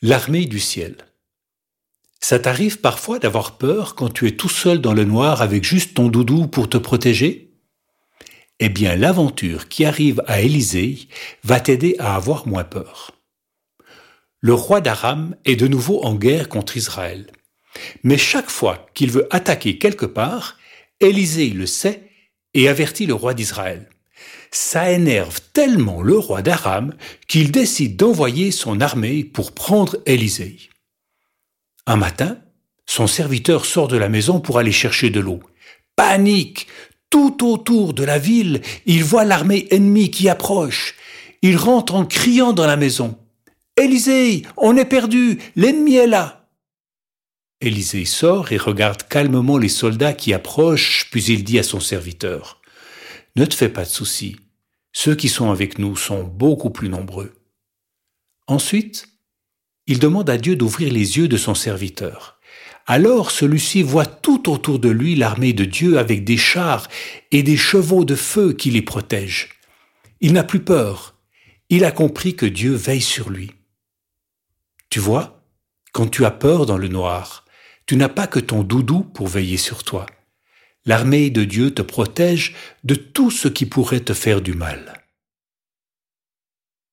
L'armée du ciel. Ça t'arrive parfois d'avoir peur quand tu es tout seul dans le noir avec juste ton doudou pour te protéger? Eh bien, l'aventure qui arrive à Élisée va t'aider à avoir moins peur. Le roi d'Aram est de nouveau en guerre contre Israël. Mais chaque fois qu'il veut attaquer quelque part, Élisée le sait et avertit le roi d'Israël ça énerve tellement le roi d'Aram qu'il décide d'envoyer son armée pour prendre Élisée. Un matin, son serviteur sort de la maison pour aller chercher de l'eau. Panique Tout autour de la ville, il voit l'armée ennemie qui approche. Il rentre en criant dans la maison. Élisée, on est perdu, l'ennemi est là. Élisée sort et regarde calmement les soldats qui approchent, puis il dit à son serviteur ne te fais pas de soucis. Ceux qui sont avec nous sont beaucoup plus nombreux. Ensuite, il demande à Dieu d'ouvrir les yeux de son serviteur. Alors celui-ci voit tout autour de lui l'armée de Dieu avec des chars et des chevaux de feu qui les protègent. Il n'a plus peur. Il a compris que Dieu veille sur lui. Tu vois, quand tu as peur dans le noir, tu n'as pas que ton doudou pour veiller sur toi. L'armée de Dieu te protège de tout ce qui pourrait te faire du mal.